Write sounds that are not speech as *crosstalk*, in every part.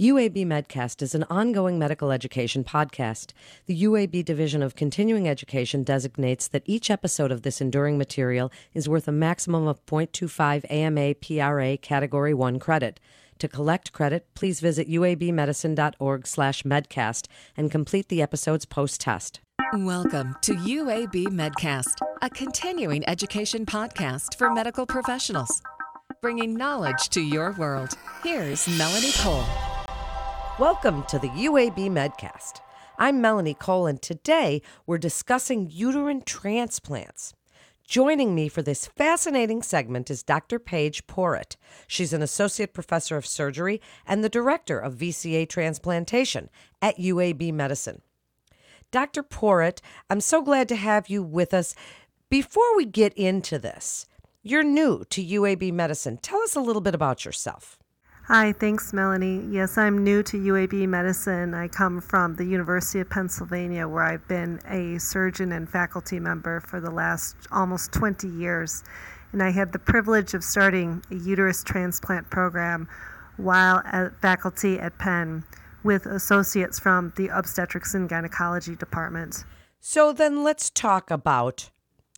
UAB Medcast is an ongoing medical education podcast. The UAB Division of Continuing Education designates that each episode of this enduring material is worth a maximum of 0.25 AMA PRA Category 1 credit. To collect credit, please visit uabmedicine.org/medcast and complete the episode's post-test. Welcome to UAB Medcast, a continuing education podcast for medical professionals, bringing knowledge to your world. Here's Melanie Cole. Welcome to the UAB Medcast. I'm Melanie Cole, and today we're discussing uterine transplants. Joining me for this fascinating segment is Dr. Paige Porrett. She's an associate professor of surgery and the director of VCA transplantation at UAB Medicine. Dr. Porrett, I'm so glad to have you with us. Before we get into this, you're new to UAB Medicine. Tell us a little bit about yourself. Hi, thanks, Melanie. Yes, I'm new to UAB Medicine. I come from the University of Pennsylvania, where I've been a surgeon and faculty member for the last almost 20 years. And I had the privilege of starting a uterus transplant program while at faculty at Penn with associates from the obstetrics and gynecology department. So then let's talk about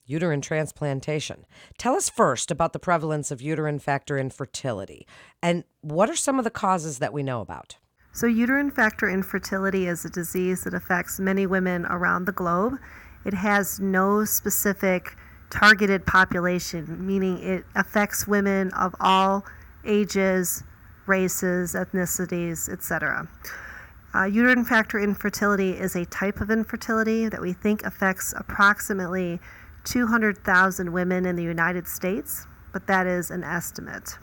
uterine transplantation. Tell us first about the prevalence of uterine factor infertility and what are some of the causes that we know about? So, uterine factor infertility is a disease that affects many women around the globe. It has no specific targeted population, meaning it affects women of all ages, races, ethnicities, etc. Uh, uterine factor infertility is a type of infertility that we think affects approximately 200,000 women in the United States, but that is an estimate.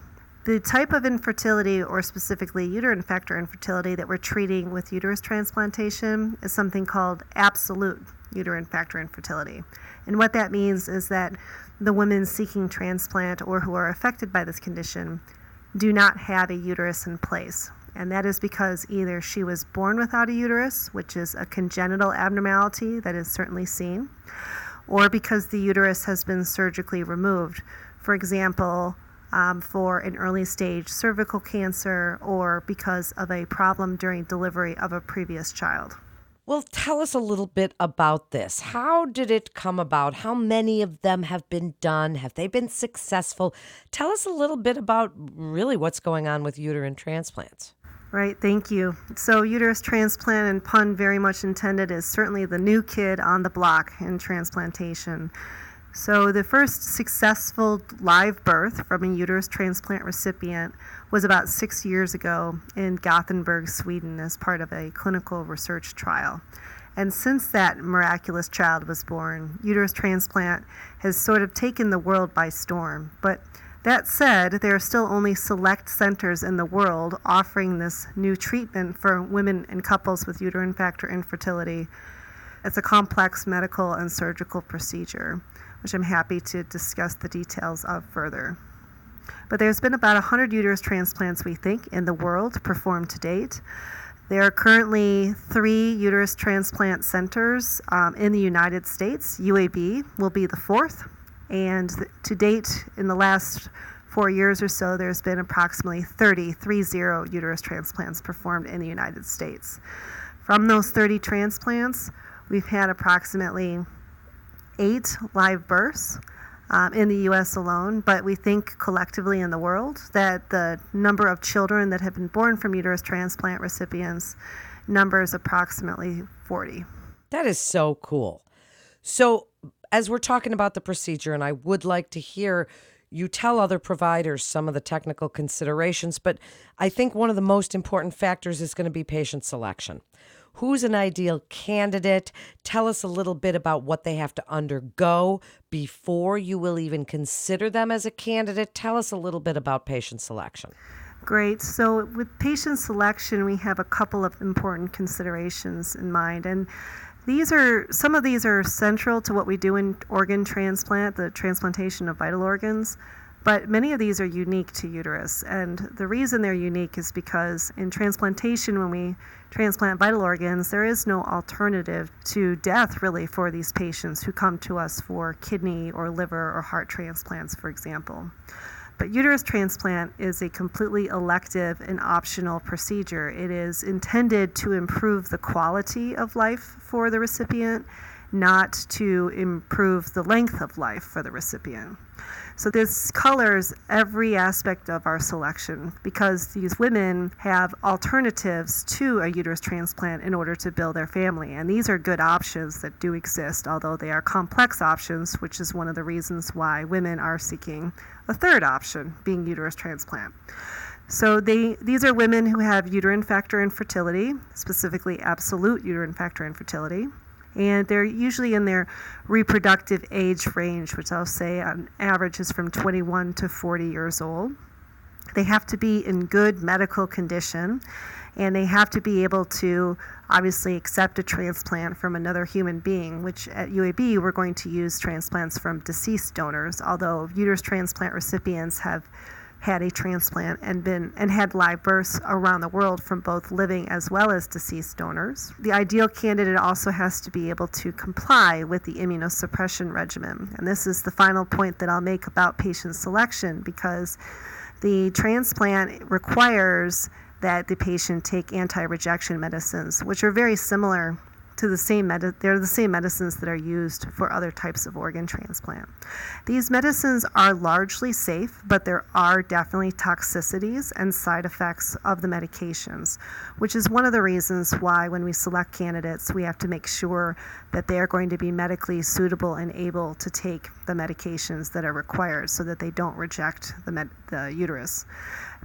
The type of infertility, or specifically uterine factor infertility, that we're treating with uterus transplantation is something called absolute uterine factor infertility. And what that means is that the women seeking transplant or who are affected by this condition do not have a uterus in place. And that is because either she was born without a uterus, which is a congenital abnormality that is certainly seen, or because the uterus has been surgically removed. For example, um, for an early stage cervical cancer or because of a problem during delivery of a previous child. Well, tell us a little bit about this. How did it come about? How many of them have been done? Have they been successful? Tell us a little bit about really what's going on with uterine transplants. Right, thank you. So, uterus transplant and pun very much intended is certainly the new kid on the block in transplantation. So, the first successful live birth from a uterus transplant recipient was about six years ago in Gothenburg, Sweden, as part of a clinical research trial. And since that miraculous child was born, uterus transplant has sort of taken the world by storm. But that said, there are still only select centers in the world offering this new treatment for women and couples with uterine factor infertility. It's a complex medical and surgical procedure, which I'm happy to discuss the details of further. But there's been about 100 uterus transplants, we think, in the world performed to date. There are currently three uterus transplant centers um, in the United States. UAB will be the fourth. And to date, in the last four years or so, there's been approximately 30, 30 uterus transplants performed in the United States. From those 30 transplants, we've had approximately eight live births um, in the US alone, but we think collectively in the world that the number of children that have been born from uterus transplant recipients numbers approximately 40. That is so cool. So, as we're talking about the procedure, and I would like to hear you tell other providers some of the technical considerations, but I think one of the most important factors is going to be patient selection. Who's an ideal candidate? Tell us a little bit about what they have to undergo before you will even consider them as a candidate. Tell us a little bit about patient selection. Great. So, with patient selection, we have a couple of important considerations in mind. And these are some of these are central to what we do in organ transplant, the transplantation of vital organs, but many of these are unique to uterus. And the reason they're unique is because in transplantation, when we transplant vital organs, there is no alternative to death really for these patients who come to us for kidney or liver or heart transplants, for example. But uterus transplant is a completely elective and optional procedure. It is intended to improve the quality of life for the recipient, not to improve the length of life for the recipient. So this colors every aspect of our selection because these women have alternatives to a uterus transplant in order to build their family. And these are good options that do exist, although they are complex options, which is one of the reasons why women are seeking a third option, being uterus transplant. So they, these are women who have uterine factor infertility, specifically absolute uterine factor infertility and they're usually in their reproductive age range, which I'll say on average is from 21 to 40 years old. They have to be in good medical condition, and they have to be able to obviously accept a transplant from another human being, which at UAB we're going to use transplants from deceased donors, although uterus transplant recipients have had a transplant and been and had live births around the world from both living as well as deceased donors. The ideal candidate also has to be able to comply with the immunosuppression regimen. And this is the final point that I'll make about patient selection because the transplant requires that the patient take anti-rejection medicines, which are very similar to the same med- they're the same medicines that are used for other types of organ transplant. These medicines are largely safe, but there are definitely toxicities and side effects of the medications, which is one of the reasons why when we select candidates, we have to make sure that they are going to be medically suitable and able to take the medications that are required so that they don't reject the, med- the uterus.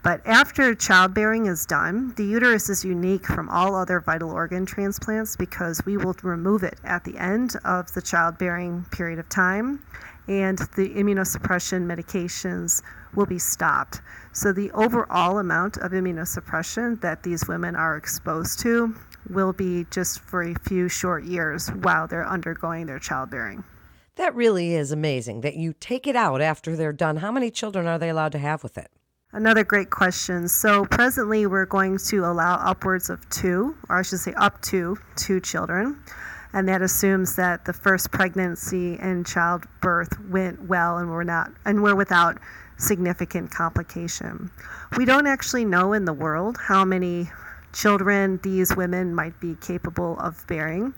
But after childbearing is done, the uterus is unique from all other vital organ transplants because we will remove it at the end of the childbearing period of time and the immunosuppression medications will be stopped. So the overall amount of immunosuppression that these women are exposed to will be just for a few short years while they're undergoing their childbearing. That really is amazing that you take it out after they're done. How many children are they allowed to have with it? Another great question. So, presently, we're going to allow upwards of two, or I should say up to two children. And that assumes that the first pregnancy and childbirth went well and we're not and we're without significant complication. We don't actually know in the world how many children these women might be capable of bearing.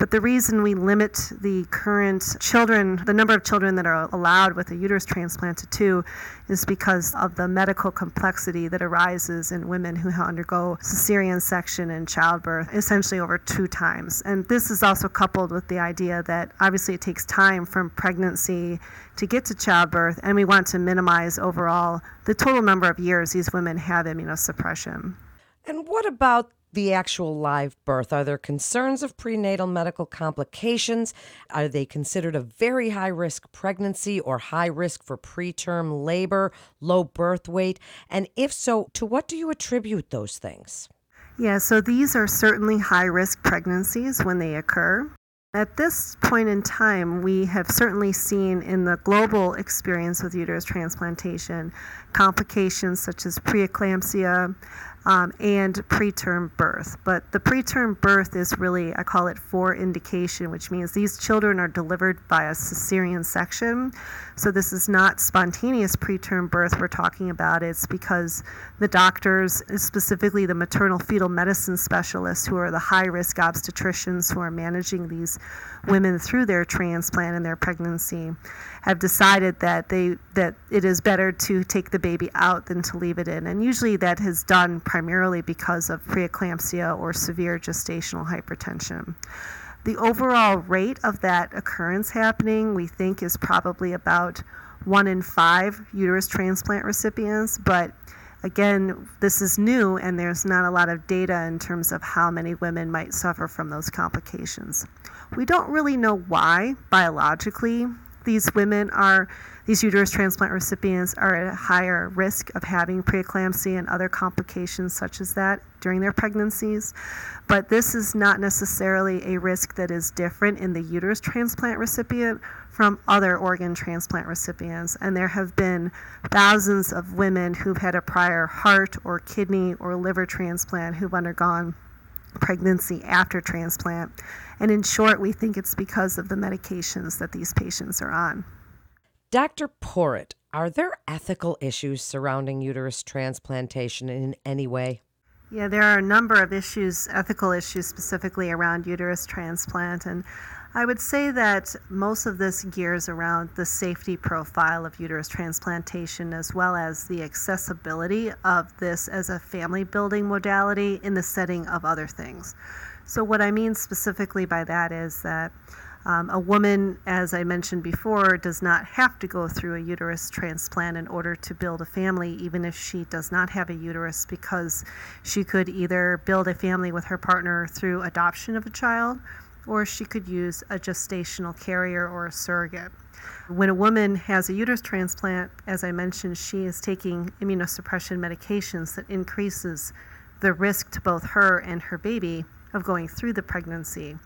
But the reason we limit the current children, the number of children that are allowed with a uterus transplant to two, is because of the medical complexity that arises in women who undergo cesarean section and childbirth essentially over two times. And this is also coupled with the idea that obviously it takes time from pregnancy to get to childbirth, and we want to minimize overall the total number of years these women have immunosuppression. And what about the actual live birth? Are there concerns of prenatal medical complications? Are they considered a very high risk pregnancy or high risk for preterm labor, low birth weight? And if so, to what do you attribute those things? Yeah, so these are certainly high risk pregnancies when they occur. At this point in time, we have certainly seen in the global experience with uterus transplantation complications such as preeclampsia, um, and preterm birth. But the preterm birth is really, I call it for indication, which means these children are delivered by a cesarean section. So this is not spontaneous preterm birth we're talking about. It's because the doctors, specifically the maternal fetal medicine specialists, who are the high risk obstetricians who are managing these women through their transplant and their pregnancy, have decided that they that it is better to take the baby out than to leave it in. And usually that is done primarily because of preeclampsia or severe gestational hypertension. The overall rate of that occurrence happening, we think, is probably about one in five uterus transplant recipients, but again, this is new and there's not a lot of data in terms of how many women might suffer from those complications. We don't really know why biologically these women are, these uterus transplant recipients are at a higher risk of having preeclampsia and other complications such as that during their pregnancies. But this is not necessarily a risk that is different in the uterus transplant recipient from other organ transplant recipients. And there have been thousands of women who've had a prior heart or kidney or liver transplant who've undergone pregnancy after transplant. And in short, we think it's because of the medications that these patients are on. Dr. Porrett, Are there ethical issues surrounding uterus transplantation in any way? Yeah, there are a number of issues, ethical issues specifically around uterus transplant. And I would say that most of this gears around the safety profile of uterus transplantation as well as the accessibility of this as a family building modality in the setting of other things. So, what I mean specifically by that is that um, a woman, as I mentioned before, does not have to go through a uterus transplant in order to build a family, even if she does not have a uterus, because she could either build a family with her partner through adoption of a child or she could use a gestational carrier or a surrogate. When a woman has a uterus transplant, as I mentioned, she is taking immunosuppression medications that increases the risk to both her and her baby of going through the pregnancy.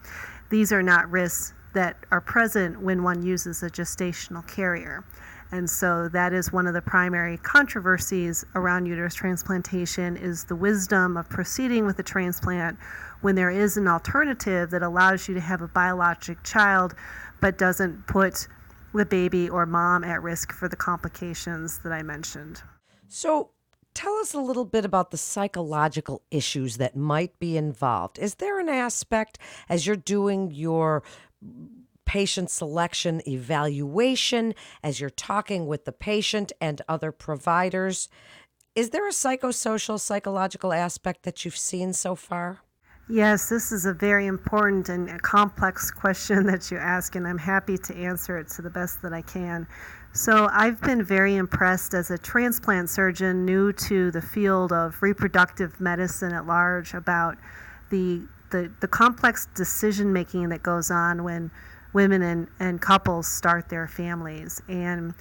These are not risks that are present when one uses a gestational carrier. And so that is one of the primary controversies around uterus transplantation is the wisdom of proceeding with a transplant when there is an alternative that allows you to have a biologic child but doesn't put the baby or mom at risk for the complications that I mentioned. So, tell us a little bit about the psychological issues that might be involved. Is there an aspect as you're doing your patient selection evaluation, as you're talking with the patient and other providers. Is there a psychosocial, psychological aspect that you've seen so far? Yes, this is a very important and complex *laughs* question that you ask, and I'm happy to answer it to the best that I can. So, I've been very impressed as a transplant surgeon new to the field of reproductive medicine at large about the, the, the complex decision making that goes on when women and, and couples start their families. And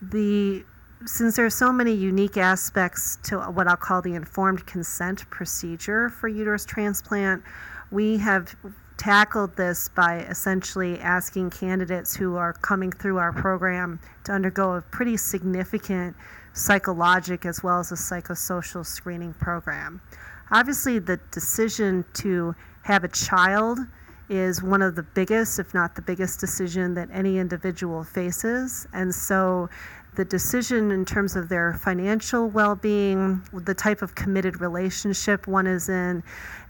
the since there are so many unique aspects to what I'll call the informed consent procedure for uterus transplant, we have tackled this by essentially asking candidates who are coming through our program to undergo a pretty significant psychologic as well as a psychosocial screening program. Obviously, the decision to have a child is one of the biggest, if not the biggest, decision that any individual faces. And so the decision in terms of their financial well being, the type of committed relationship one is in,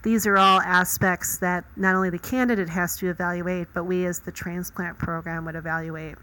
these are all aspects that not only the candidate has to evaluate, but we as the transplant program would evaluate.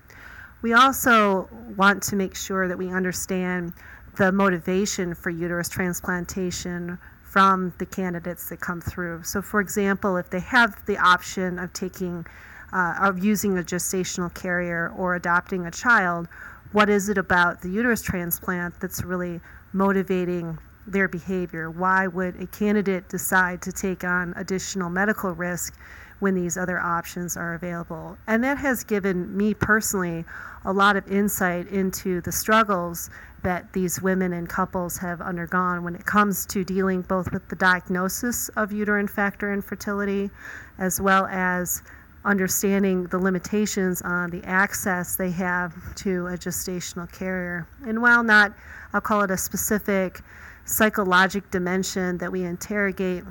We also want to make sure that we understand the motivation for uterus transplantation from the candidates that come through. So, for example, if they have the option of taking, uh, of using a gestational carrier or adopting a child, what is it about the uterus transplant that's really motivating their behavior? Why would a candidate decide to take on additional medical risk when these other options are available? And that has given me personally a lot of insight into the struggles that these women and couples have undergone when it comes to dealing both with the diagnosis of uterine factor infertility as well as understanding the limitations on the access they have to a gestational carrier. And while not, I'll call it a specific psychologic dimension that we interrogate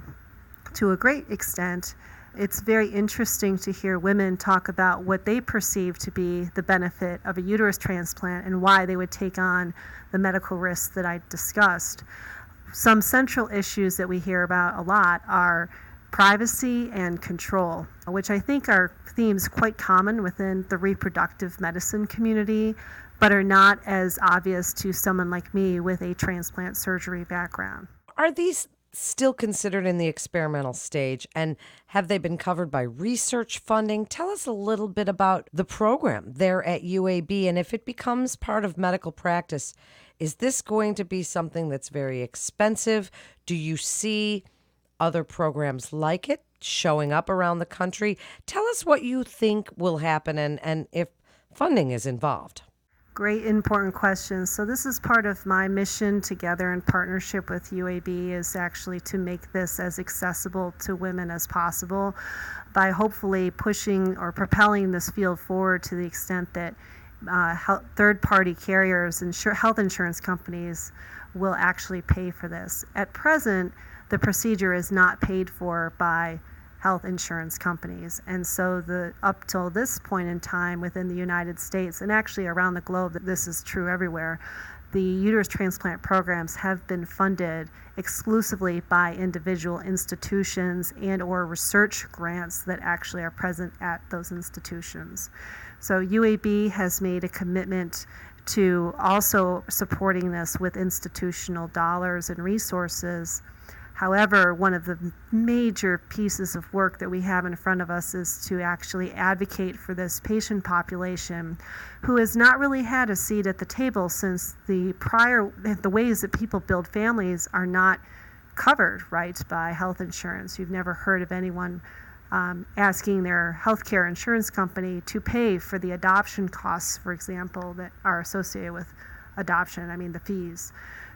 to a great extent, it's very interesting to hear women talk about what they perceive to be the benefit of a uterus transplant and why they would take on the medical risks that I discussed. Some central issues that we hear about a lot are privacy and control, which I think are themes quite common within the reproductive medicine community, but are not as obvious to someone like me with a transplant surgery background. Are these still considered in the experimental stage? And have they been covered by research funding? Tell us a little bit about the program there at UAB. And if it becomes part of medical practice, is this going to be something that's very expensive? Do you see other programs like it showing up around the country? Tell us what you think will happen and, and if funding is involved. Great important questions. So this is part of my mission together in partnership with UAB is actually to make this as accessible to women as possible by hopefully pushing or propelling this field forward to the extent that uh, third party carriers and health insurance companies will actually pay for this. At present, the procedure is not paid for by health insurance companies. And so the up till this point in time within the United States and actually around the globe this is true everywhere, the uterus transplant programs have been funded exclusively by individual institutions and or research grants that actually are present at those institutions. So UAB has made a commitment to also supporting this with institutional dollars and resources However, one of the major pieces of work that we have in front of us is to actually advocate for this patient population who has not really had a seat at the table since the prior, the ways that people build families are not covered, right, by health insurance. You've never heard of anyone um, asking their healthcare insurance company to pay for the adoption costs, for example, that are associated with adoption, I mean, the fees.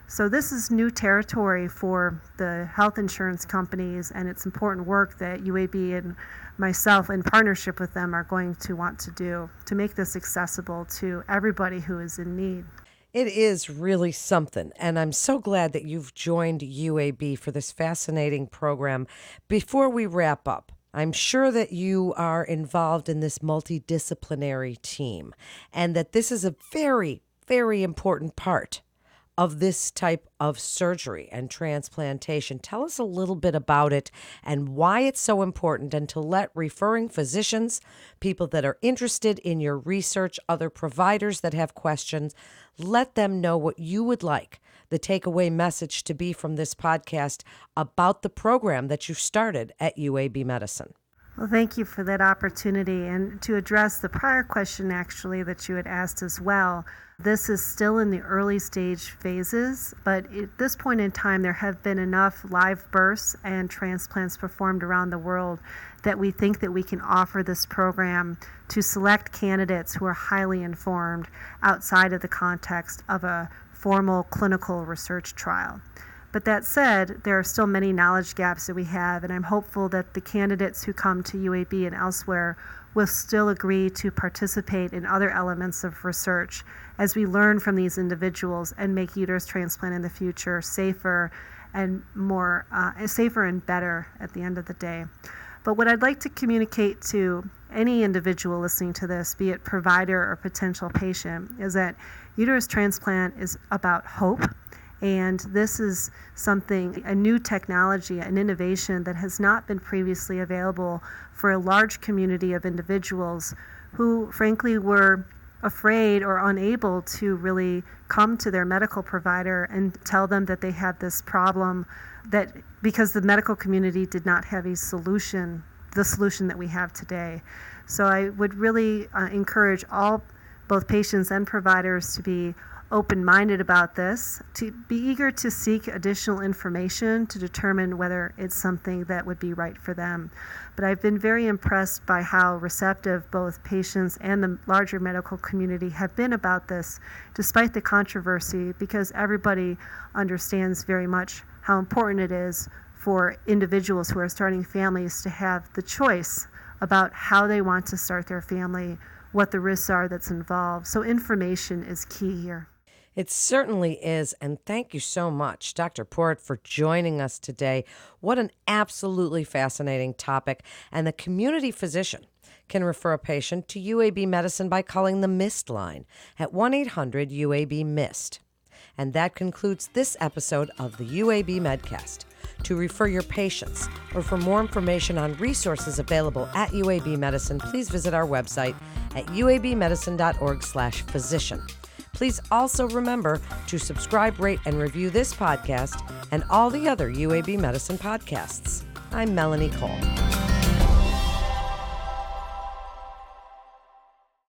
So this is new territory for the health insurance companies, and it's important work that UAB and myself, in partnership with them, are going to want to do to make this accessible to everybody who is in need. It is really something, and I'm so glad that you've joined UAB for this fascinating program. Before we wrap up, I'm sure that you are involved in this multidisciplinary team and that this is a very, very important part of this type of surgery and transplantation. Tell us a little bit about it and why it's so important, and to let referring physicians, people that are interested in your research, other providers that have questions, let them know what you would like the takeaway message to be from this podcast about the program that you started at UAB Medicine. Well, thank you for that opportunity. And to address the prior question, actually, that you had asked as well, this is still in the early stage phases, but at this point in time, there have been enough live births and transplants performed around the world that we think that we can offer this program to select candidates who are highly informed outside of the context of a formal clinical research trial. But that said, there are still many knowledge gaps that we have, and I'm hopeful that the candidates who come to UAB and elsewhere will still agree to participate in other elements of research as we learn from these individuals and make uterus transplant in the future safer and more uh, safer and better at the end of the day. But what I'd like to communicate to any individual listening to this, be it provider or potential patient, is that uterus transplant is about hope. And this is something, a new technology, an innovation that has not been previously available for a large community of individuals who, frankly, were afraid or unable to really come to their medical provider and tell them that they had this problem that because the medical community did not have a solution the solution that we have today. So i would really uh, encourage all both patients and providers to be open minded about this, to be eager to seek additional information to determine whether it's something that would be right for them. But I've been very impressed by how receptive both patients and the larger medical community have been about this, despite the controversy, because everybody understands very much how important it is for individuals who are starting families to have the choice about how they want to start their family, what the risks are that's involved. So, information is key here. It certainly is. And thank you so much, Dr. Port, for joining us today. What an absolutely fascinating topic. And the community physician can refer a patient to UAB Medicine by calling the MIST line at 1 800 UAB MIST. And that concludes this episode of the UAB Medcast. To refer your patients or for more information on resources available at UAB Medicine, please visit our website at uabmedicine.org/physician. Please also remember to subscribe, rate, and review this podcast and all the other UAB Medicine podcasts. I'm Melanie Cole.